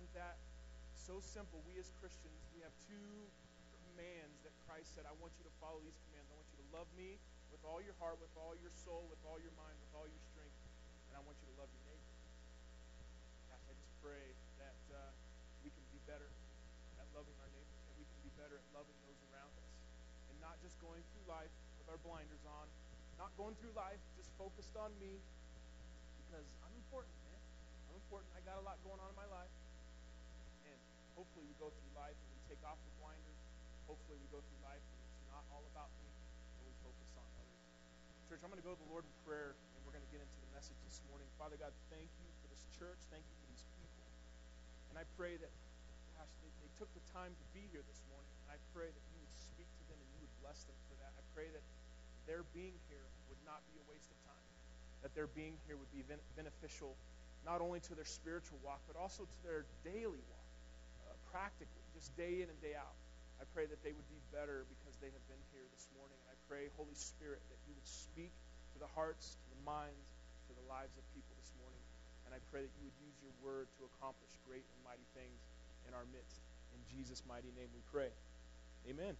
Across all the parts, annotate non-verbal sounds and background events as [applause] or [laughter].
isn't that so simple? We as Christians, we have two commands that Christ said, I want you to follow these commands. I want you to love me with all your heart, with all your soul, with all your mind, with all your strength, and I want you to love your neighbor. Gosh, I just pray that uh, we can be better at loving our neighbors, that we can be better at loving those around us, and not just going through life with our blinders on, not going through life just focused on me, because I'm important, man. I'm important. I got a lot going on in my life. Hopefully we go through life and we take off the blinders. Hopefully we go through life and it's not all about me and we focus on others. Church, I'm going to go to the Lord in prayer and we're going to get into the message this morning. Father God, thank you for this church. Thank you for these people. And I pray that, gosh, they, they took the time to be here this morning. And I pray that you would speak to them and you would bless them for that. I pray that their being here would not be a waste of time that their being here would be beneficial not only to their spiritual walk, but also to their daily walk, practically, just day in and day out. I pray that they would be better because they have been here this morning. And I pray, Holy Spirit, that you would speak to the hearts, to the minds, to the lives of people this morning. And I pray that you would use your word to accomplish great and mighty things in our midst. In Jesus' mighty name we pray. Amen.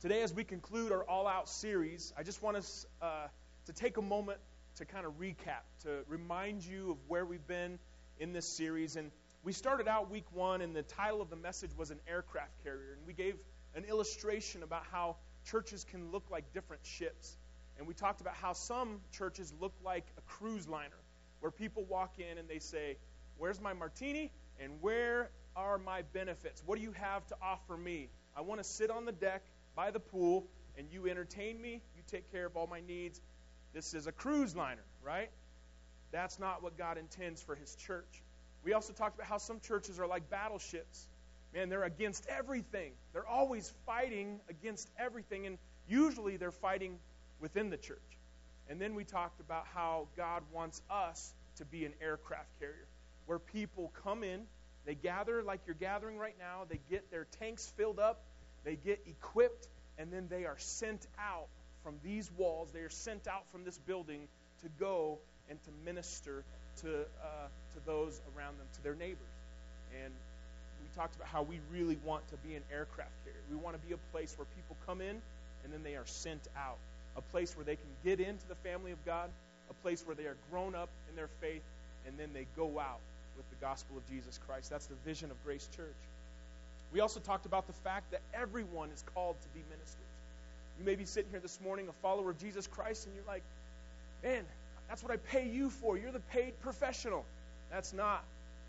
Today, as we conclude our All Out series, I just want us uh, to take a moment to kind of recap, to remind you of where we've been in this series. And we started out week one, and the title of the message was an aircraft carrier. And we gave an illustration about how churches can look like different ships. And we talked about how some churches look like a cruise liner, where people walk in and they say, Where's my martini? And where are my benefits? What do you have to offer me? I want to sit on the deck by the pool, and you entertain me, you take care of all my needs, this is a cruise liner, right? That's not what God intends for his church. We also talked about how some churches are like battleships. Man, they're against everything. They're always fighting against everything, and usually they're fighting within the church. And then we talked about how God wants us to be an aircraft carrier, where people come in, they gather like you're gathering right now, they get their tanks filled up, they get equipped, and then they are sent out from these walls. They are sent out from this building to go and to minister to, uh, to those around them, to their neighbors. And we talked about how we really want to be an aircraft carrier. We want to be a place where people come in and then they are sent out. A place where they can get into the family of God, a place where they are grown up in their faith, and then they go out with the gospel of Jesus Christ. That's the vision of Grace Church. We also talked about the fact that everyone is called to be ministers. You may be sitting here this morning, a follower of Jesus Christ, and you're like, man, that's what I pay you for. You're the paid professional. That's not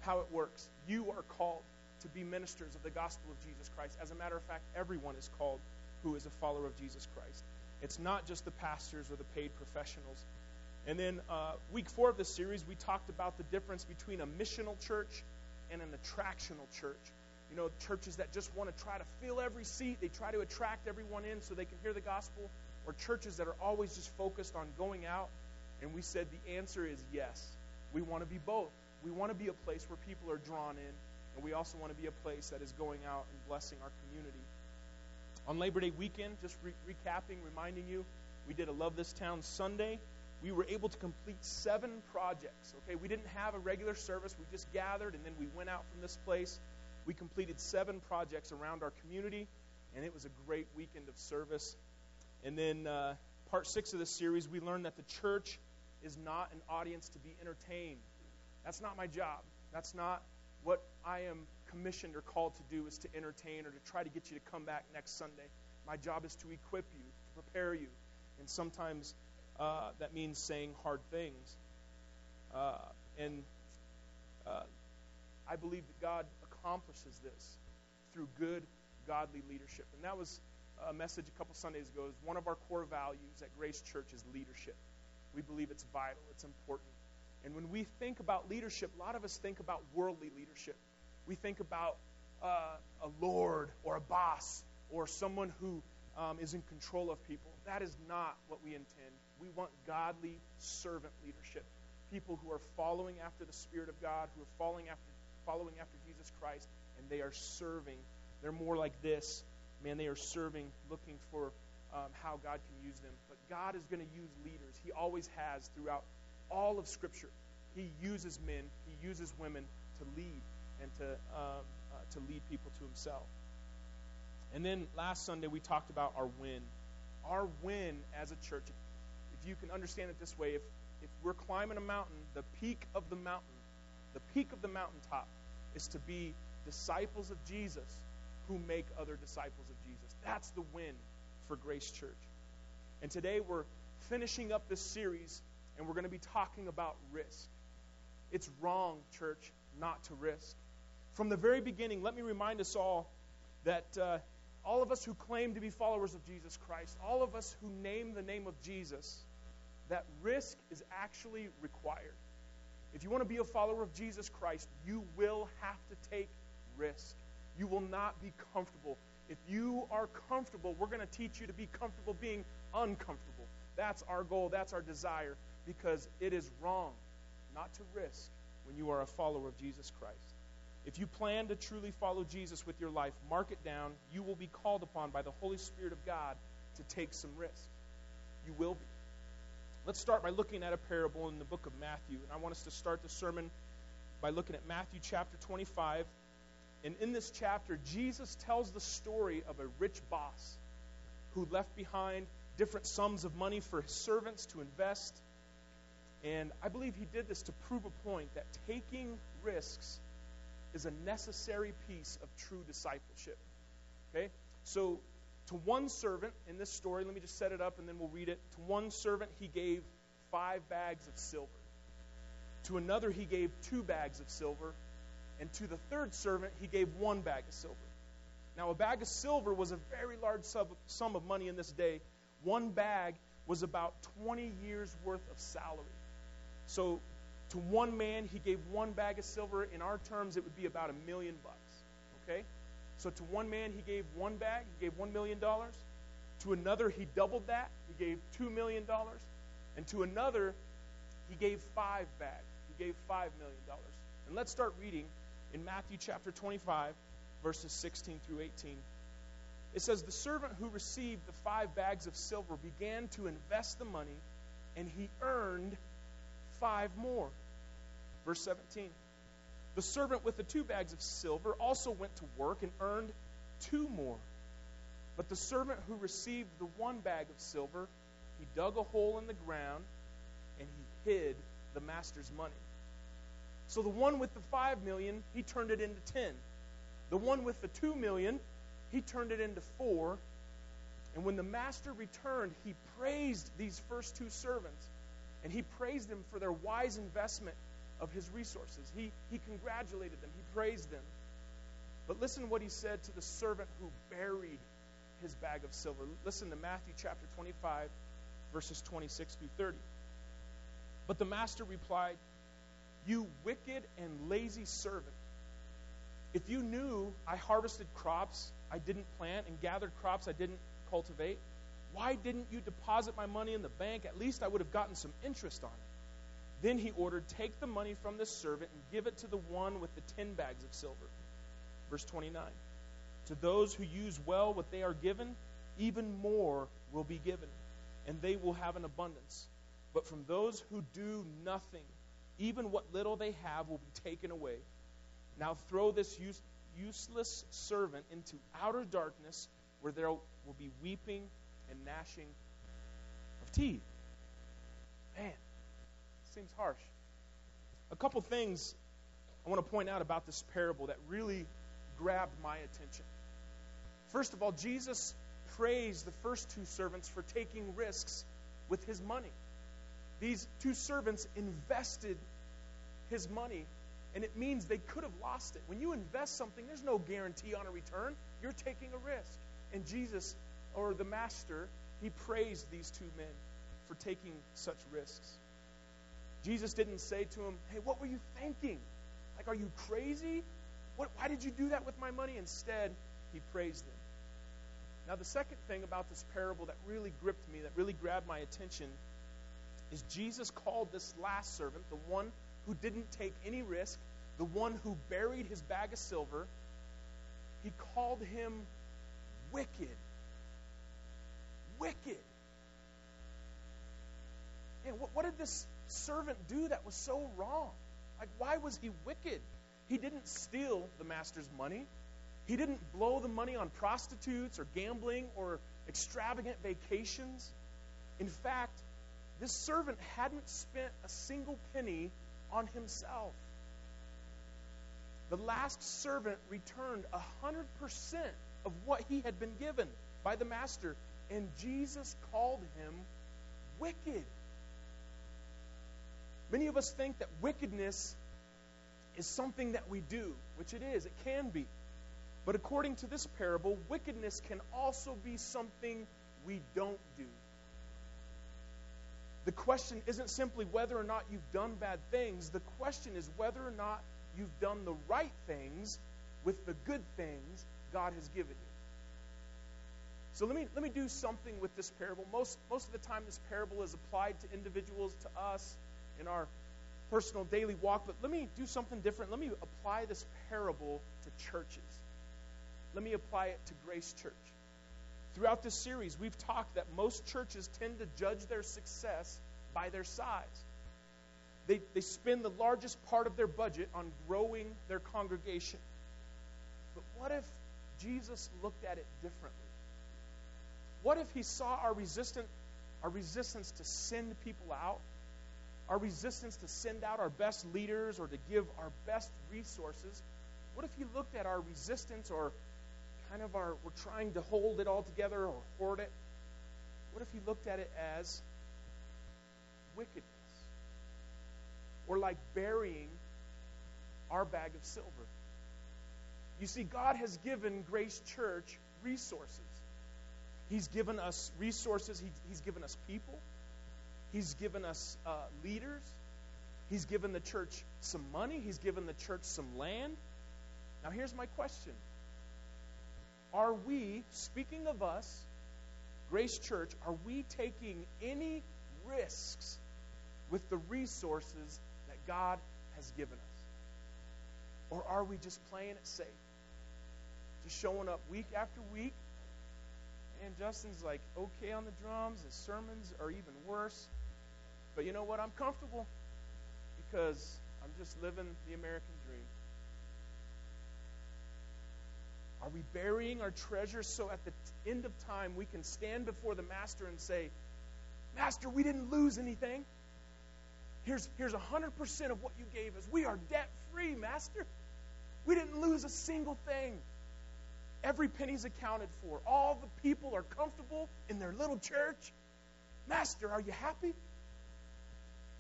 how it works. You are called to be ministers of the gospel of Jesus Christ. As a matter of fact, everyone is called who is a follower of Jesus Christ. It's not just the pastors or the paid professionals. And then, uh, week four of this series, we talked about the difference between a missional church and an attractional church you know, churches that just want to try to fill every seat, they try to attract everyone in so they can hear the gospel, or churches that are always just focused on going out. And we said the answer is yes. We want to be both. We want to be a place where people are drawn in, and we also want to be a place that is going out and blessing our community. On Labor Day weekend, just re- recapping, reminding you, we did a Love This Town Sunday. We were able to complete seven projects. Okay, we didn't have a regular service. We just gathered and then we went out from this place we completed seven projects around our community, and it was a great weekend of service. And then, uh, part six of this series, we learned that the church is not an audience to be entertained. That's not my job. That's not what I am commissioned or called to do, is to entertain or to try to get you to come back next Sunday. My job is to equip you, to prepare you. And sometimes uh, that means saying hard things. Uh, and uh, I believe that God accomplishes this through good, godly leadership. And that was a message a couple Sundays ago. Is one of our core values at Grace Church is leadership. We believe it's vital, it's important. And when we think about leadership, a lot of us think about worldly leadership. We think about uh, a lord or a boss or someone who um, is in control of people. That is not what we intend. We want godly servant leadership. People who are following after the Spirit of God, who are following after following after Jesus Christ, and they are serving. They're more like this. Man, they are serving, looking for um, how God can use them. God is going to use leaders. He always has throughout all of Scripture, he uses men, he uses women to lead and to, um, uh, to lead people to himself. And then last Sunday, we talked about our win. Our win as a church, if you can understand it this way, if, if we're climbing a mountain, the peak of the mountain, the peak of the mountaintop is to be disciples of Jesus who make other disciples of Jesus. That's the win for Grace Church. And today we're finishing up this series and we're going to be talking about risk. It's wrong, church, not to risk. From the very beginning, let me remind us all that uh, all of us who claim to be followers of Jesus Christ, all of us who name the name of Jesus, that risk is actually required. If you want to be a follower of Jesus Christ, you will have to take risk. You will not be comfortable. If you are comfortable, we're going to teach you to be comfortable being uncomfortable. That's our goal, that's our desire, because it is wrong not to risk when you are a follower of Jesus Christ. If you plan to truly follow Jesus with your life, mark it down. You will be called upon by the Holy Spirit of God to take some risk. You will be. Let's start by looking at a parable in the book of Matthew. And I want us to start the sermon by looking at Matthew chapter 25. And in this chapter, Jesus tells the story of a rich boss who left behind different sums of money for his servants to invest. And I believe he did this to prove a point that taking risks is a necessary piece of true discipleship. Okay? So, to one servant in this story, let me just set it up and then we'll read it. To one servant, he gave five bags of silver. To another, he gave two bags of silver. And to the third servant, he gave one bag of silver. Now, a bag of silver was a very large sum of money in this day. One bag was about 20 years worth of salary. So, to one man, he gave one bag of silver. In our terms, it would be about a million bucks. Okay? So to one man, he gave one bag, he gave $1 million. To another, he doubled that, he gave $2 million. And to another, he gave five bags, he gave $5 million. And let's start reading in Matthew chapter 25, verses 16 through 18. It says, The servant who received the five bags of silver began to invest the money, and he earned five more. Verse 17. The servant with the two bags of silver also went to work and earned two more. But the servant who received the one bag of silver, he dug a hole in the ground and he hid the master's money. So the one with the five million, he turned it into ten. The one with the two million, he turned it into four. And when the master returned, he praised these first two servants. And he praised them for their wise investment of his resources. He, he congratulated them, he praised them. But listen what he said to the servant who buried his bag of silver. Listen to Matthew chapter 25, verses 26 through 30. But the master replied, You wicked and lazy servant. If you knew I harvested crops I didn't plant and gathered crops I didn't cultivate, why didn't you deposit my money in the bank? At least I would have gotten some interest on it. Then he ordered, Take the money from this servant and give it to the one with the ten bags of silver. Verse 29. To those who use well what they are given, even more will be given, and they will have an abundance. But from those who do nothing, even what little they have will be taken away. Now throw this use, useless servant into outer darkness, where there will be weeping and gnashing of teeth. Man, seems harsh. A couple things I want to point out about this parable that really grabbed my attention. First of all, Jesus praised the first two servants for taking risks with his money. These two servants invested his money, and it means they could have lost it. When you invest something, there's no guarantee on a return. You're taking a risk. And Jesus, or the master, he praised these two men for taking such risks. Jesus didn't say to him, Hey, what were you thinking? Like, are you crazy? What, why did you do that with my money? Instead, he praised them. Now, the second thing about this parable that really gripped me, that really grabbed my attention, is Jesus called this last servant, the one who didn't take any risk, the one who buried his bag of silver, he called him wicked. Wicked. And what, what did this servant do that was so wrong? Like, why was he wicked? He didn't steal the master's money. He didn't blow the money on prostitutes or gambling or extravagant vacations. In fact, this servant hadn't spent a single penny on himself. The last servant returned 100% of what he had been given by the master, and Jesus called him wicked. Many of us think that wickedness is something that we do, which it is, it can be. But according to this parable, wickedness can also be something we don't do. The question isn't simply whether or not you've done bad things. The question is whether or not you've done the right things with the good things God has given you. So let me let me do something with this parable. Most most of the time this parable is applied to individuals, to us in our personal daily walk, but let me do something different. Let me apply this parable to churches. Let me apply it to Grace Church. Throughout this series, we've talked that most churches tend to judge their success by their size. They, they spend the largest part of their budget on growing their congregation. But what if Jesus looked at it differently? What if he saw our resistance, our resistance to send people out, our resistance to send out our best leaders or to give our best resources? What if he looked at our resistance or kind of our, we're trying to hold it all together or hoard it. What if he looked at it as wickedness? Or like burying our bag of silver? You see, God has given Grace Church resources. He's given us resources, he, He's given us people, He's given us uh, leaders, He's given the church some money, He's given the church some land. Now, here's my question are we, speaking of us, Grace Church, are we taking any risks with the resources that God has given us? Or are we just playing it safe? Just showing up week after week? And Justin's like okay on the drums, his sermons are even worse. But you know what? I'm comfortable because I'm just living the American dream. Are we burying our treasures so at the end of time we can stand before the Master and say, Master, we didn't lose anything. Here's, here's 100% of what you gave us. We are debt free, Master. We didn't lose a single thing. Every penny's accounted for. All the people are comfortable in their little church. Master, are you happy?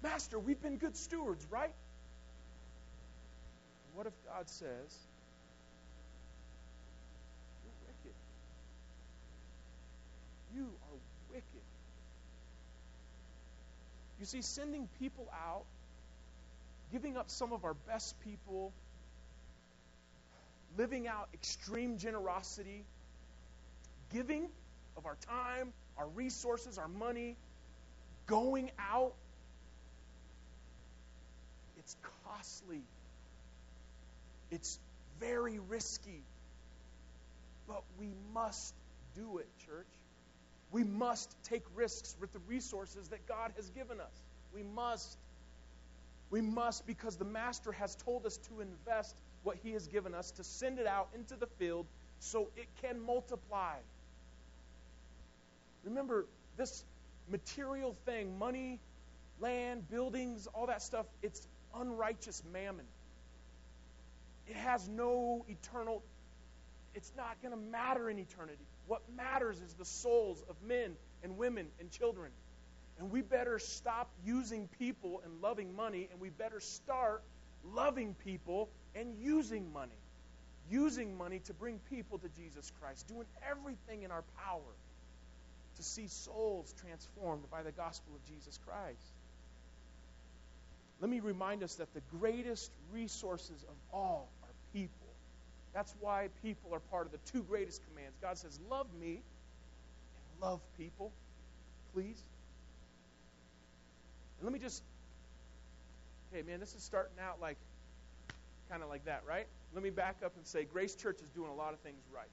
Master, we've been good stewards, right? What if God says, You are wicked. You see, sending people out, giving up some of our best people, living out extreme generosity, giving of our time, our resources, our money, going out, it's costly. It's very risky. But we must do it, church. We must take risks with the resources that God has given us. We must. We must because the Master has told us to invest what He has given us, to send it out into the field so it can multiply. Remember, this material thing money, land, buildings, all that stuff it's unrighteous mammon. It has no eternal, it's not going to matter in eternity. What matters is the souls of men and women and children. And we better stop using people and loving money, and we better start loving people and using money. Using money to bring people to Jesus Christ, doing everything in our power to see souls transformed by the gospel of Jesus Christ. Let me remind us that the greatest resources of all are people. That's why people are part of the two greatest commands. God says, Love me and love people, please. And let me just, okay, man, this is starting out like kind of like that, right? Let me back up and say Grace Church is doing a lot of things right.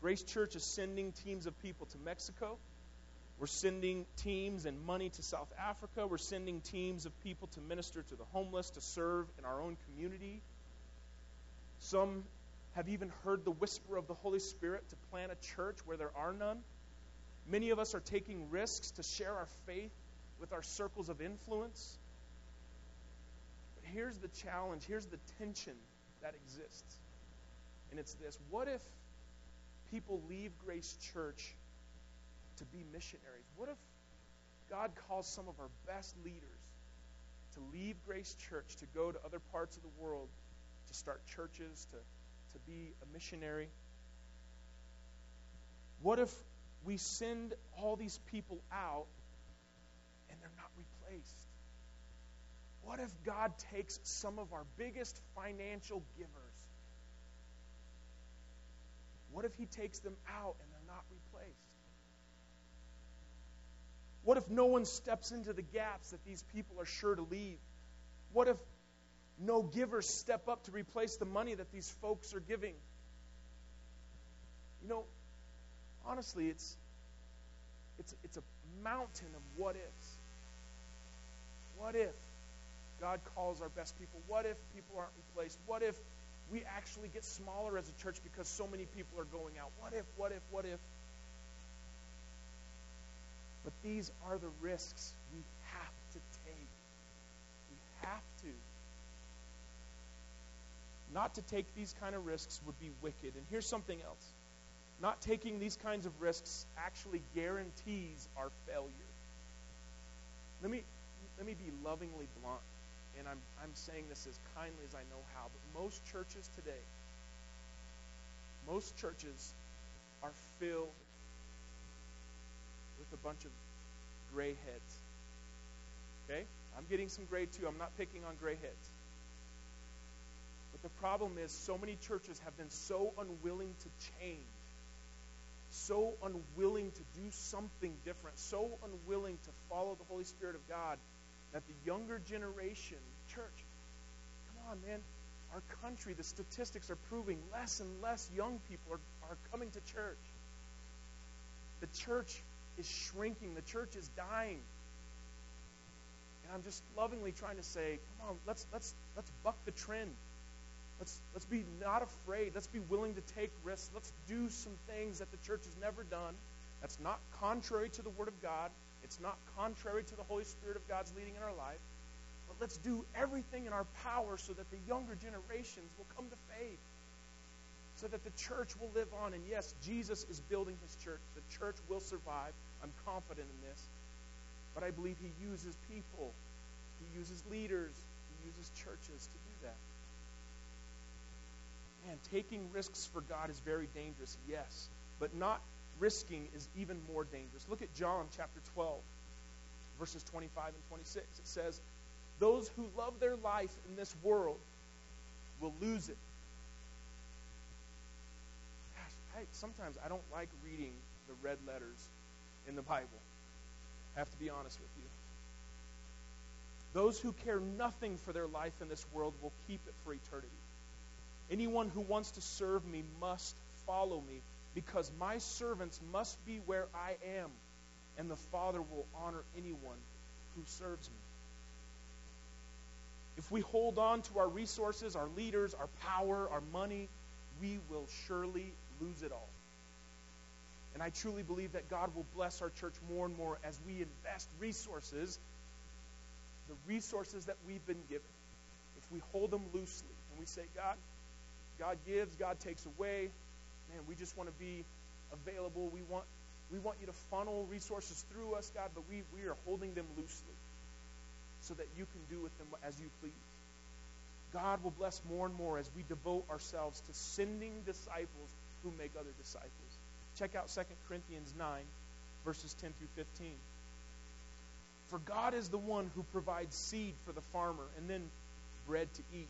Grace Church is sending teams of people to Mexico. We're sending teams and money to South Africa. We're sending teams of people to minister to the homeless, to serve in our own community. Some have even heard the whisper of the Holy Spirit to plant a church where there are none. Many of us are taking risks to share our faith with our circles of influence. But here's the challenge, here's the tension that exists. And it's this what if people leave Grace Church to be missionaries? What if God calls some of our best leaders to leave Grace Church to go to other parts of the world to start churches, to, to be a missionary? What if we send all these people out and they're not replaced? What if God takes some of our biggest financial givers? What if He takes them out and they're not replaced? What if no one steps into the gaps that these people are sure to leave? What if no givers step up to replace the money that these folks are giving? You know, honestly, it's it's it's a mountain of what ifs. What if God calls our best people? What if people aren't replaced? What if we actually get smaller as a church because so many people are going out? What if, what if, what if? But these are the risks we have to take. We have to. Not to take these kind of risks would be wicked. And here's something else not taking these kinds of risks actually guarantees our failure. Let me, let me be lovingly blunt, and I'm, I'm saying this as kindly as I know how, but most churches today, most churches are filled with a bunch of gray heads. Okay? I'm getting some gray too. I'm not picking on gray heads. But the problem is, so many churches have been so unwilling to change so unwilling to do something different, so unwilling to follow the Holy Spirit of God, that the younger generation, church, come on, man, our country, the statistics are proving less and less young people are, are coming to church. The church is shrinking, the church is dying. And I'm just lovingly trying to say, come on, let's let's let's buck the trend. Let's, let's be not afraid. Let's be willing to take risks. Let's do some things that the church has never done. That's not contrary to the Word of God. It's not contrary to the Holy Spirit of God's leading in our life. But let's do everything in our power so that the younger generations will come to faith. So that the church will live on. And yes, Jesus is building his church. The church will survive. I'm confident in this. But I believe he uses people, he uses leaders, he uses churches to do that. Man, taking risks for God is very dangerous, yes. But not risking is even more dangerous. Look at John chapter 12, verses 25 and 26. It says, Those who love their life in this world will lose it. Gosh, I, sometimes I don't like reading the red letters in the Bible. I have to be honest with you. Those who care nothing for their life in this world will keep it for eternity. Anyone who wants to serve me must follow me, because my servants must be where I am, and the Father will honor anyone who serves me. If we hold on to our resources, our leaders, our power, our money, we will surely lose it all. And I truly believe that God will bless our church more and more as we invest resources, the resources that we've been given. If we hold them loosely and we say, God, God gives, God takes away. Man, we just want to be available. We want, we want you to funnel resources through us, God, but we, we are holding them loosely so that you can do with them as you please. God will bless more and more as we devote ourselves to sending disciples who make other disciples. Check out 2 Corinthians 9, verses 10 through 15. For God is the one who provides seed for the farmer and then bread to eat.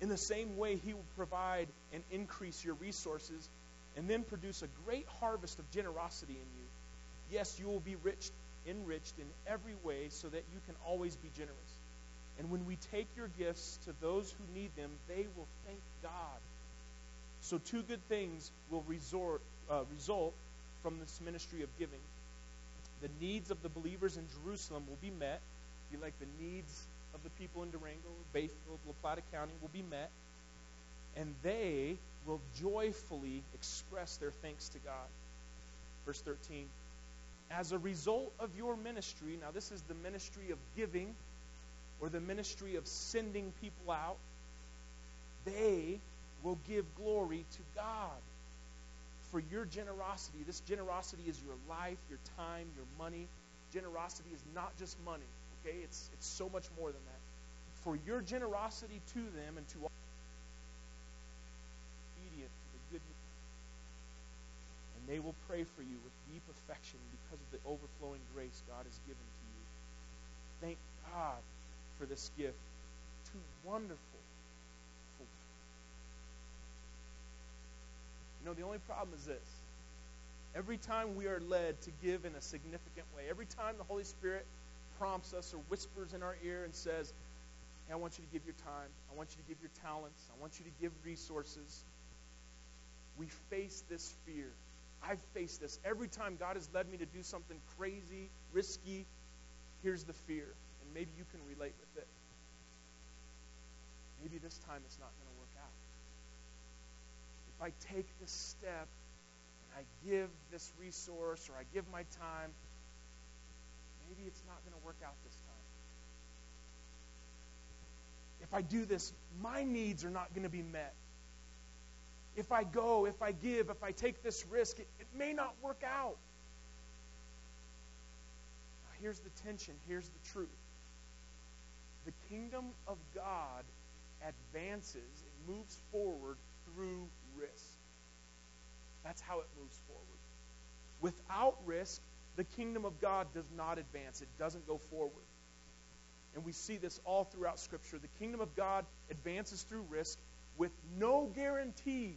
In the same way, He will provide and increase your resources and then produce a great harvest of generosity in you. Yes, you will be rich, enriched in every way so that you can always be generous. And when we take your gifts to those who need them, they will thank God. So, two good things will resort, uh, result from this ministry of giving. the needs of the believers in Jerusalem will be met, be like the needs of the people in Durango, Bayfield, La Plata County will be met, and they will joyfully express their thanks to God. Verse 13. As a result of your ministry, now this is the ministry of giving or the ministry of sending people out, they will give glory to God for your generosity. This generosity is your life, your time, your money. Generosity is not just money, okay? It's, it's so much more than that. For your generosity to them and to all obedient to the good. And they will pray for you with deep affection because of the overflowing grace God has given to you. Thank God for this gift. Too wonderful. You know, the only problem is this. Every time we are led to give in a significant way, every time the Holy Spirit prompts us or whispers in our ear and says, Hey, I want you to give your time. I want you to give your talents. I want you to give resources. We face this fear. I've faced this. Every time God has led me to do something crazy, risky, here's the fear. And maybe you can relate with it. Maybe this time it's not going to work out if I take this step and I give this resource or I give my time, maybe it's not going to work out this time. If I do this, my needs are not going to be met. If I go, if I give, if I take this risk, it, it may not work out. Now, here's the tension, here's the truth. The kingdom of God advances, it moves forward through risk. That's how it moves forward. Without risk, the kingdom of God does not advance, it doesn't go forward. And we see this all throughout Scripture. The kingdom of God advances through risk with no guarantee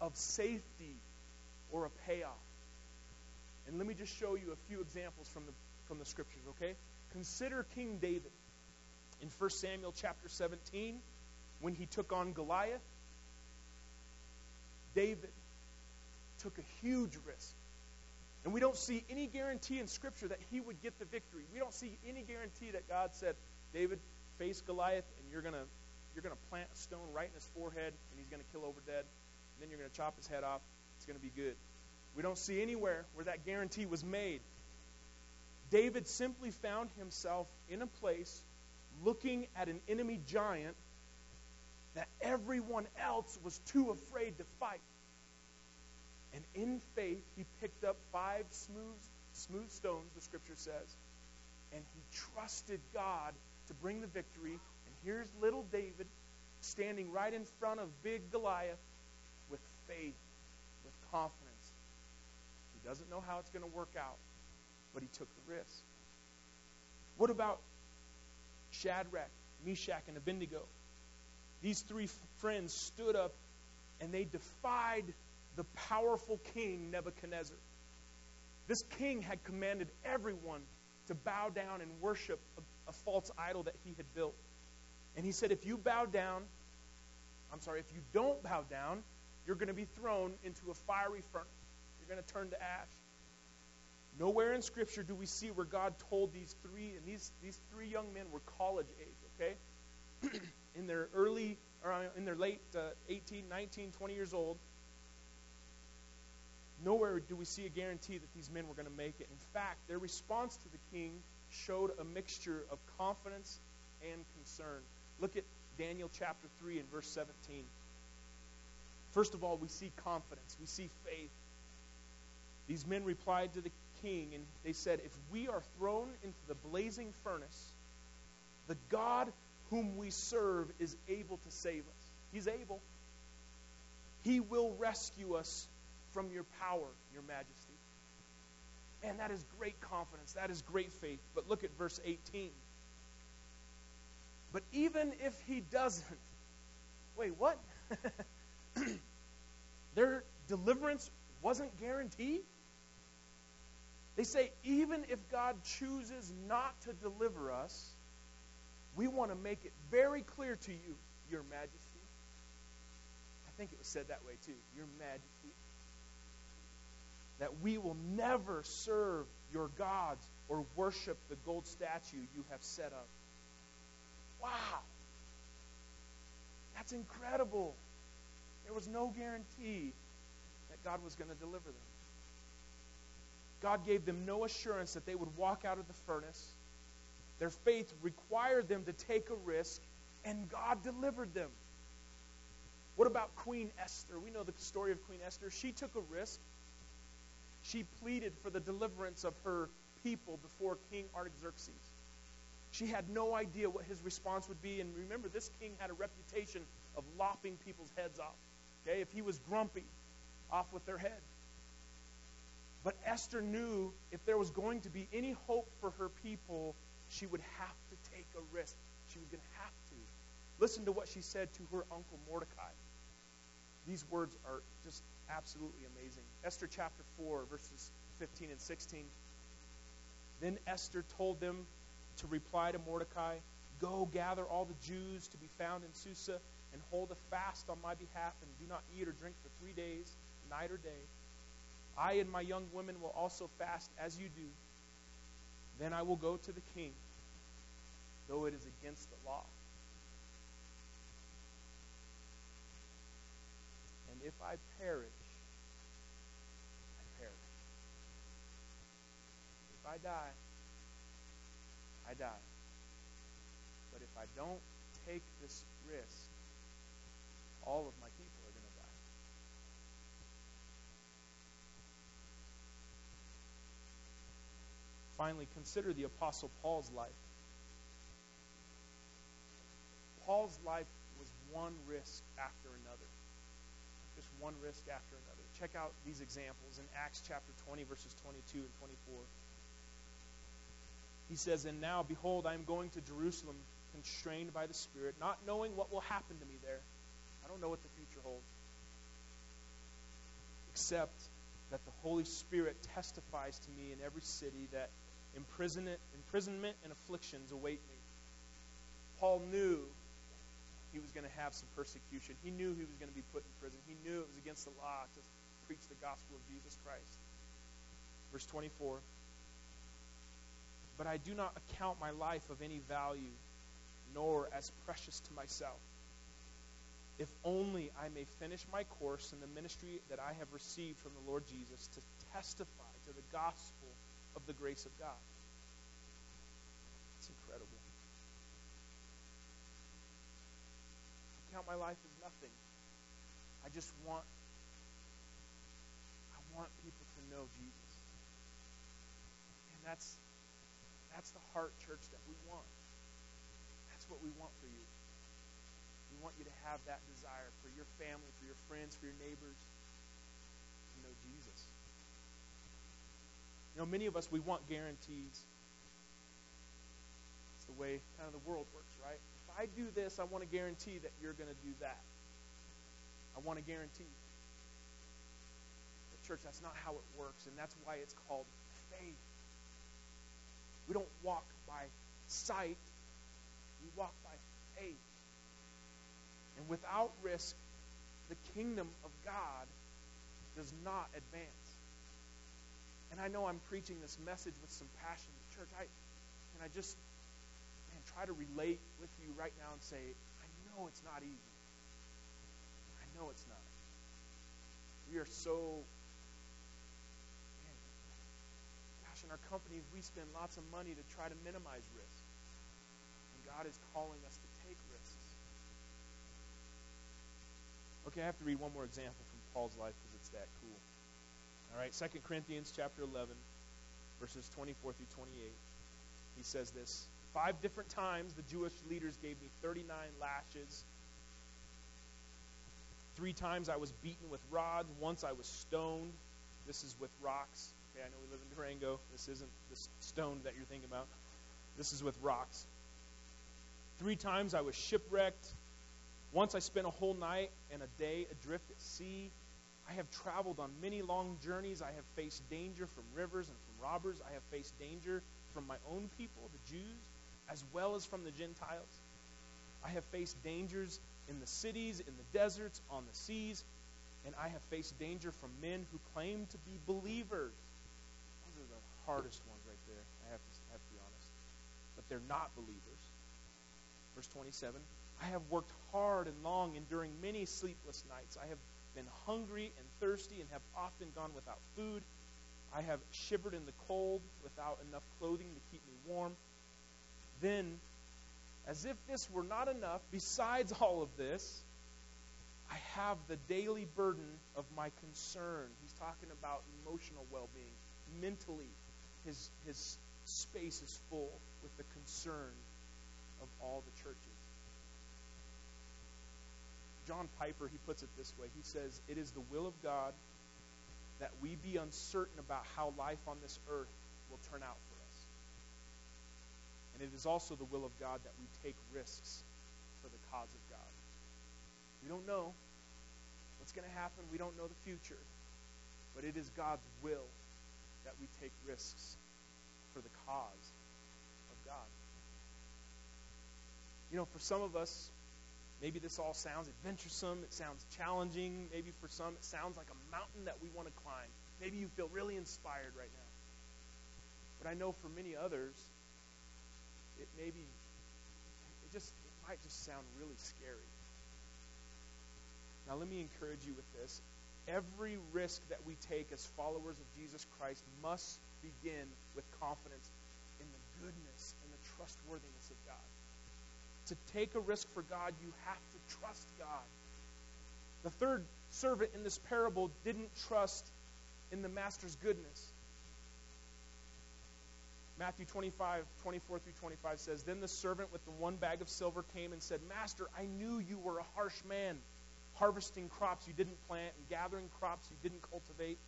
of safety or a payoff. And let me just show you a few examples from the, from the Scriptures, okay? Consider King David in 1 Samuel chapter 17 when he took on Goliath. David took a huge risk. And we don't see any guarantee in Scripture that he would get the victory. We don't see any guarantee that God said, David, face Goliath, and you're going to you're going to plant a stone right in his forehead, and he's going to kill over dead. And then you're going to chop his head off. It's going to be good. We don't see anywhere where that guarantee was made. David simply found himself in a place looking at an enemy giant that everyone else was too afraid to fight. And in faith, he picked up five smooth, smooth stones, the scripture says, and he trusted God to bring the victory. And here's little David standing right in front of big Goliath with faith, with confidence. He doesn't know how it's going to work out, but he took the risk. What about Shadrach, Meshach, and Abednego? These three friends stood up and they defied the powerful king Nebuchadnezzar. This king had commanded everyone to bow down and worship a, a, false idol that he had built. And he said, if you bow down, I'm sorry, if you don't bow down, you're going to be thrown into a fiery furnace. You're going to turn to ash. Nowhere in Scripture do we see where God told these three, and these, these three young men were college age, okay? [clears throat] in their early, or in their late uh, 18, 19, 20 years old, nowhere do we see a guarantee that these men were going to make it. In fact, their response to the king showed a mixture of confidence and concern. Look at Daniel chapter 3 and verse 17. First of all, we see confidence, we see faith. These men replied to the king, and they said, If we are thrown into the blazing furnace, the God whom we serve is able to save us. He's able. He will rescue us from your power, your majesty. Man, that is great confidence. That is great faith. But look at verse 18. But even if he doesn't, wait, what? [laughs] Their deliverance wasn't guaranteed? They say, even if God chooses not to deliver us, we want to make it very clear to you, Your Majesty. I think it was said that way too, Your Majesty. That we will never serve your gods or worship the gold statue you have set up. Wow. That's incredible. There was no guarantee that God was going to deliver them. God gave them no assurance that they would walk out of the furnace. Their faith required them to take a risk, and God delivered them. What about Queen Esther? We know the story of Queen Esther. She took a risk. She pleaded for the deliverance of her people before King Artaxerxes. She had no idea what his response would be. And remember, this king had a reputation of lopping people's heads off. Okay, if he was grumpy, off with their head. But Esther knew if there was going to be any hope for her people, she would have to take a risk. She was going to have to. Listen to what she said to her uncle Mordecai. These words are just absolutely amazing. Esther chapter 4, verses 15 and 16. Then Esther told them to reply to Mordecai Go gather all the Jews to be found in Susa and hold a fast on my behalf and do not eat or drink for three days, night or day. I and my young women will also fast as you do. Then I will go to the king, though it is against the law. And if I perish, I perish. If I die, I die. But if I don't take this risk, all of my people are going to die. Finally, consider the Apostle Paul's life. Paul's life was one risk after another. One risk after another. Check out these examples in Acts chapter 20, verses 22 and 24. He says, And now, behold, I am going to Jerusalem, constrained by the Spirit, not knowing what will happen to me there. I don't know what the future holds. Except that the Holy Spirit testifies to me in every city that imprisonment and afflictions await me. Paul knew he was going to have some persecution. He knew he was going to be put in prison. He knew it was against the law to preach the gospel of Jesus Christ. Verse 24 But I do not account my life of any value, nor as precious to myself, if only I may finish my course in the ministry that I have received from the Lord Jesus to testify to the gospel of the grace of God. It's incredible. Count my life as nothing. I just want I want people to know Jesus. And that's that's the heart church that we want. That's what we want for you. We want you to have that desire for your family, for your friends, for your neighbors to know Jesus. You know, many of us, we want guarantees. It's the way kind of the world works, right? I do this, I want to guarantee that you're going to do that. I want to guarantee. But, church, that's not how it works, and that's why it's called faith. We don't walk by sight, we walk by faith. And without risk, the kingdom of God does not advance. And I know I'm preaching this message with some passion. Church, I can I just man, try to relate with you right now and say, I know it's not easy. I know it's not. We are so man, gosh, in our company we spend lots of money to try to minimize risk. And God is calling us to take risks. Okay, I have to read one more example from Paul's life because it's that cool. All right, 2 Corinthians chapter 11, verses 24 through 28. He says this Five different times the Jewish leaders gave me 39 lashes. Three times I was beaten with rods. Once I was stoned. This is with rocks. Okay, I know we live in Durango. This isn't the stone that you're thinking about. This is with rocks. Three times I was shipwrecked. Once I spent a whole night and a day adrift at sea. I have traveled on many long journeys. I have faced danger from rivers and from robbers. I have faced danger from my own people, the Jews, as well as from the Gentiles. I have faced dangers in the cities, in the deserts, on the seas, and I have faced danger from men who claim to be believers. Those are the hardest ones right there. I have to, have to be honest. But they're not believers. Verse 27 I have worked hard and long, enduring many sleepless nights. I have been hungry and thirsty and have often gone without food. I have shivered in the cold without enough clothing to keep me warm. Then, as if this were not enough, besides all of this, I have the daily burden of my concern. He's talking about emotional well being. Mentally, his, his space is full with the concern of all the churches. John Piper, he puts it this way. He says, It is the will of God that we be uncertain about how life on this earth will turn out. And it is also the will of God that we take risks for the cause of God. We don't know what's going to happen, we don't know the future, but it is God's will that we take risks for the cause of God. You know, for some of us, Maybe this all sounds adventuresome, it sounds challenging. Maybe for some, it sounds like a mountain that we want to climb. Maybe you feel really inspired right now. But I know for many others, it maybe, it just, it might just sound really scary. Now, let me encourage you with this. Every risk that we take as followers of Jesus Christ must begin with confidence in the goodness and the trustworthiness of God to take a risk for God, you have to trust God. The third servant in this parable didn't trust in the master's goodness. Matthew 25, 24 through 25 says, Then the servant with the one bag of silver came and said, Master, I knew you were a harsh man, harvesting crops you didn't plant and gathering crops you didn't cultivate.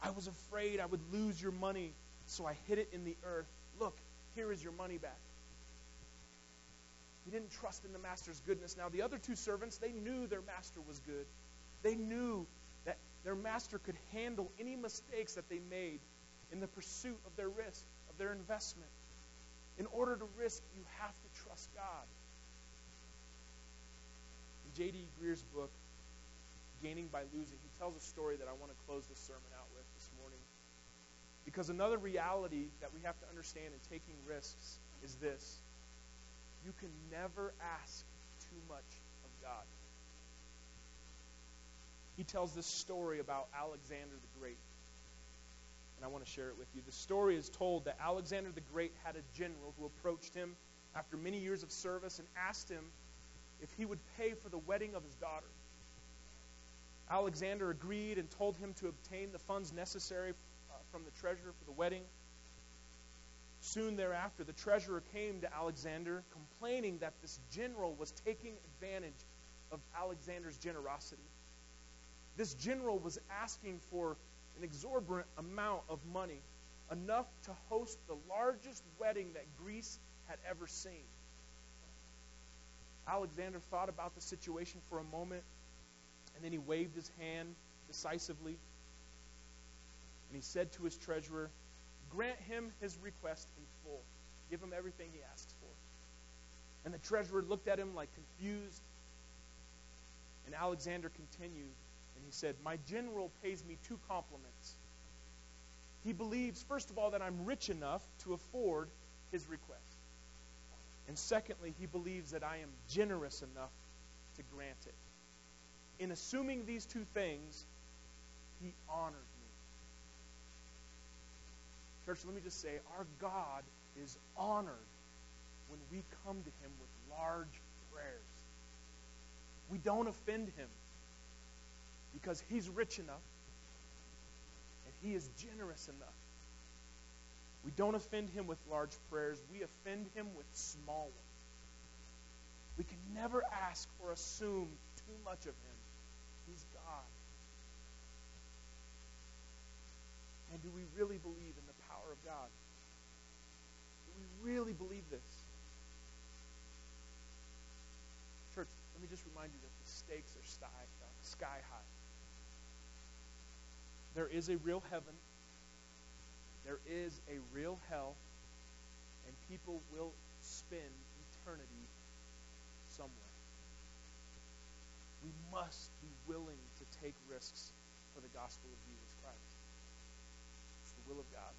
I was afraid I would lose your money, so I hid it in the earth. Look, here is your money back. He didn't trust in the master's goodness. Now, the other two servants, they knew their master was good. They knew that their master could handle any mistakes that they made in the pursuit of their risk, of their investment. In order to risk, you have to trust God. In J.D. Greear's book, Gaining by Losing, he tells a story that I want to close this sermon out with this morning. Because another reality that we have to understand in taking risks is this you can never ask too much of God. He tells this story about Alexander the Great. And I want to share it with you. The story is told that Alexander the Great had a general who approached him after many years of service and asked him if he would pay for the wedding of his daughter. Alexander agreed and told him to obtain the funds necessary uh, from the treasurer for the wedding. Soon thereafter, the treasurer came to Alexander, complaining that this general was taking advantage of Alexander's generosity. This general was asking for an exorbitant amount of money, enough to host the largest wedding that Greece had ever seen. Alexander thought about the situation for a moment, and then he waved his hand decisively, and he said to his treasurer, Grant him his request in full. Give him everything he asks for. And the treasurer looked at him like confused. And Alexander continued, and he said, My general pays me two compliments. He believes, first of all, that I'm rich enough to afford his request. And secondly, he believes that I am generous enough to grant it. In assuming these two things, he honored me. Church, let me just say our God is honored when we come to Him with large prayers. We don't offend Him because He's rich enough and He is generous enough. We don't offend Him with large prayers, we offend Him with small ones. We can never ask or assume too much of Him. He's God. And do we really believe in the power of God? Do we really believe this? Church, let me just remind you that the stakes are sky, high. There is a real heaven, there is a real hell, and people will spend eternity somewhere. We must be willing to take risks for the gospel of Jesus Christ. It's the will of God.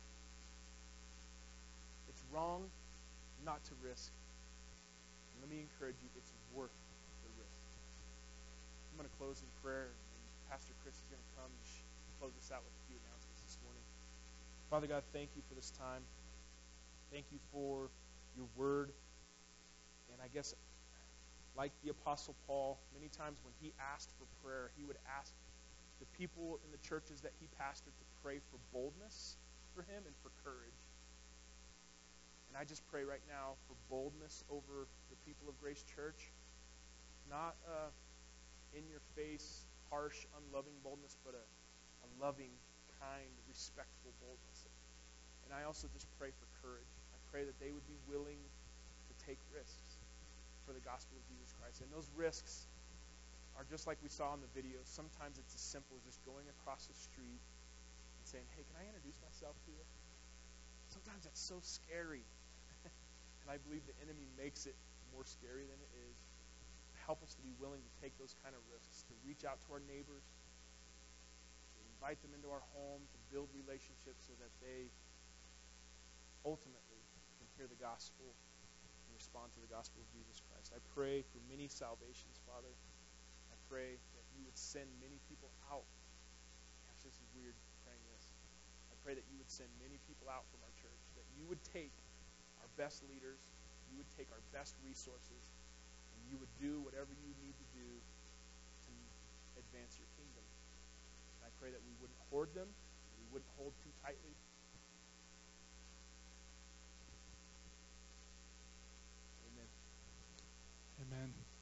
It's wrong not to risk. And let me encourage you, it's worth the risk. I'm going to close in prayer, and Pastor Chris is going to come close us out with a few announcements this morning. Father God, thank you for this time. Thank you for your word. And I guess, like the Apostle Paul, many times when he asked for prayer, he would ask the people in the churches that he pastored to pray for boldness for him and for courage. And I just pray right now for boldness over the people of Grace Church. Not uh, in your face, harsh, unloving boldness, but a, a loving, kind, respectful boldness. And I also just pray for courage I pray that they would be willing to take risks for the gospel of Jesus Christ. And those risks are just like we saw in the video. Sometimes it's as simple as just going across the street and saying, Hey, can I introduce myself to you? Sometimes that's so scary. [laughs] and I believe the enemy makes it more scary than it is. Help us to be willing to take those kind of risks, to reach out to our neighbors, invite them into our home, to build relationships so that they ultimately can hear the gospel and respond to the gospel of Jesus Christ. I pray for many salvations, Father. I pray that you would send many people out. Gosh, this is weird praying this. I pray that you would send many people out from our church, that you would take our best leaders, you would take our best resources, and you would do whatever you need to do to advance your pray that we wouldn't hoard them, we wouldn't hold too tightly. Amen. Amen.